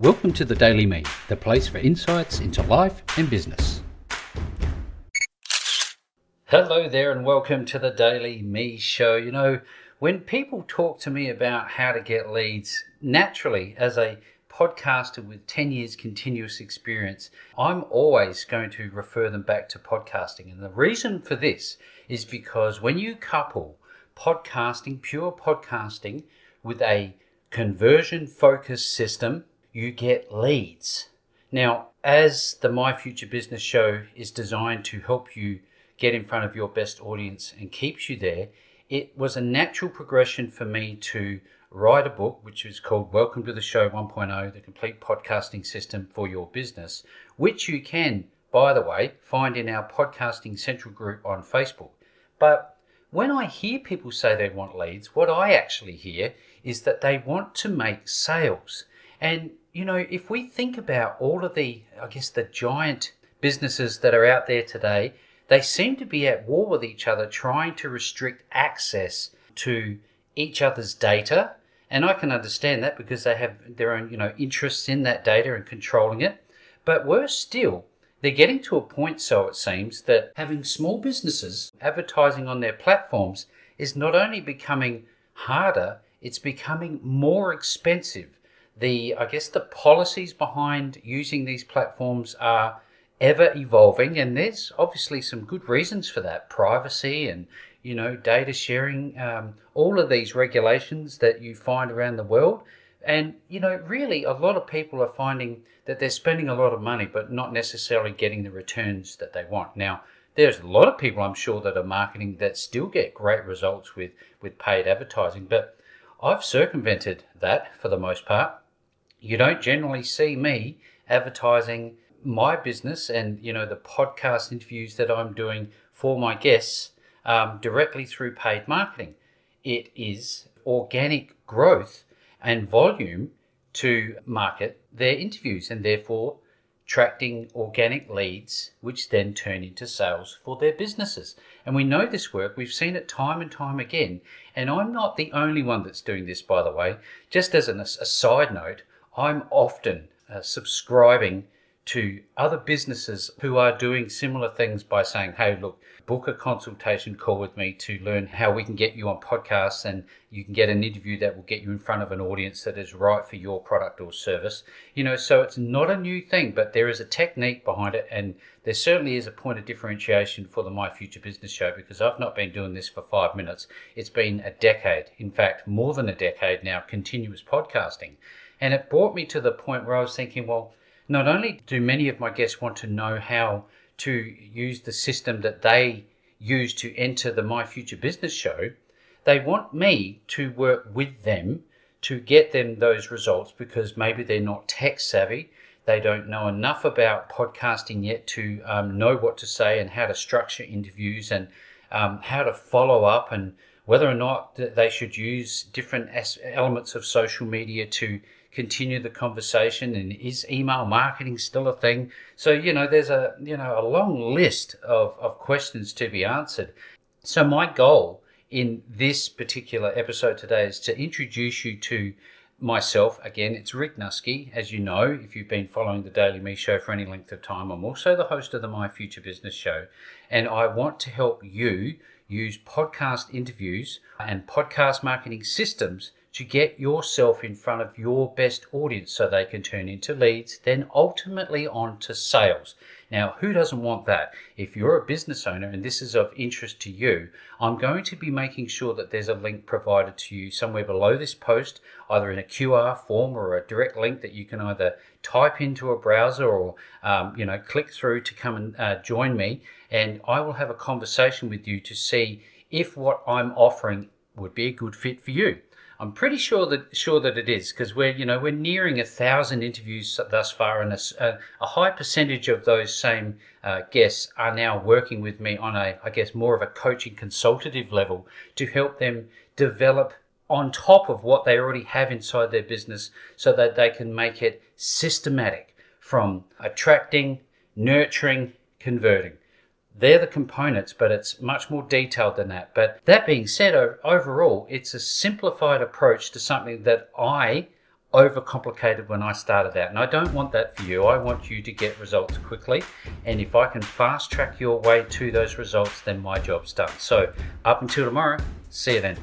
Welcome to the Daily Me, the place for insights into life and business. Hello there, and welcome to the Daily Me Show. You know, when people talk to me about how to get leads, naturally, as a podcaster with 10 years continuous experience, I'm always going to refer them back to podcasting. And the reason for this is because when you couple podcasting, pure podcasting, with a conversion focused system, you get leads. Now, as the My Future Business Show is designed to help you get in front of your best audience and keeps you there, it was a natural progression for me to write a book which is called Welcome to the Show 1.0 The Complete Podcasting System for Your Business, which you can, by the way, find in our Podcasting Central group on Facebook. But when I hear people say they want leads, what I actually hear is that they want to make sales. And, you know, if we think about all of the, I guess, the giant businesses that are out there today, they seem to be at war with each other, trying to restrict access to each other's data. And I can understand that because they have their own, you know, interests in that data and controlling it. But worse still, they're getting to a point, so it seems, that having small businesses advertising on their platforms is not only becoming harder, it's becoming more expensive. The, I guess, the policies behind using these platforms are ever evolving, and there's obviously some good reasons for that privacy and you know data sharing, um, all of these regulations that you find around the world. And, you know, really, a lot of people are finding that they're spending a lot of money, but not necessarily getting the returns that they want. Now, there's a lot of people, I'm sure, that are marketing that still get great results with, with paid advertising, but I've circumvented that for the most part. You don't generally see me advertising my business and, you know, the podcast interviews that I'm doing for my guests um, directly through paid marketing. It is organic growth and volume to market their interviews and therefore attracting organic leads, which then turn into sales for their businesses. And we know this work, we've seen it time and time again. And I'm not the only one that's doing this, by the way. Just as an, a side note, I'm often uh, subscribing to other businesses who are doing similar things by saying, hey, look, book a consultation call with me to learn how we can get you on podcasts and you can get an interview that will get you in front of an audience that is right for your product or service. You know, so it's not a new thing, but there is a technique behind it and there certainly is a point of differentiation for the My Future Business Show because I've not been doing this for five minutes. It's been a decade, in fact, more than a decade now, continuous podcasting. And it brought me to the point where I was thinking, well, not only do many of my guests want to know how to use the system that they use to enter the My Future Business show, they want me to work with them to get them those results because maybe they're not tech savvy. They don't know enough about podcasting yet to um, know what to say and how to structure interviews and um, how to follow up and whether or not they should use different elements of social media to continue the conversation and is email marketing still a thing? So you know there's a you know a long list of, of questions to be answered. So my goal in this particular episode today is to introduce you to myself again. It's rick Nuske as you know if you've been following the daily me show for any length of time. I'm also the host of the my future business show and i want to help you use podcast interviews and podcast marketing systems to get yourself in front of your best audience so they can turn into leads, then ultimately on to sales. Now, who doesn't want that? If you're a business owner and this is of interest to you, I'm going to be making sure that there's a link provided to you somewhere below this post, either in a QR form or a direct link that you can either type into a browser or um, you know click through to come and uh, join me, and I will have a conversation with you to see if what I'm offering would be a good fit for you. I'm pretty sure that sure that it is because we're you know we're nearing a thousand interviews thus far, and a, a high percentage of those same uh, guests are now working with me on a I guess more of a coaching consultative level to help them develop on top of what they already have inside their business, so that they can make it systematic from attracting, nurturing, converting they're the components, but it's much more detailed than that. But that being said, overall, it's a simplified approach to something that I overcomplicated when I started out. And I don't want that for you. I want you to get results quickly. And if I can fast track your way to those results, then my job's done. So, up until tomorrow, see you then.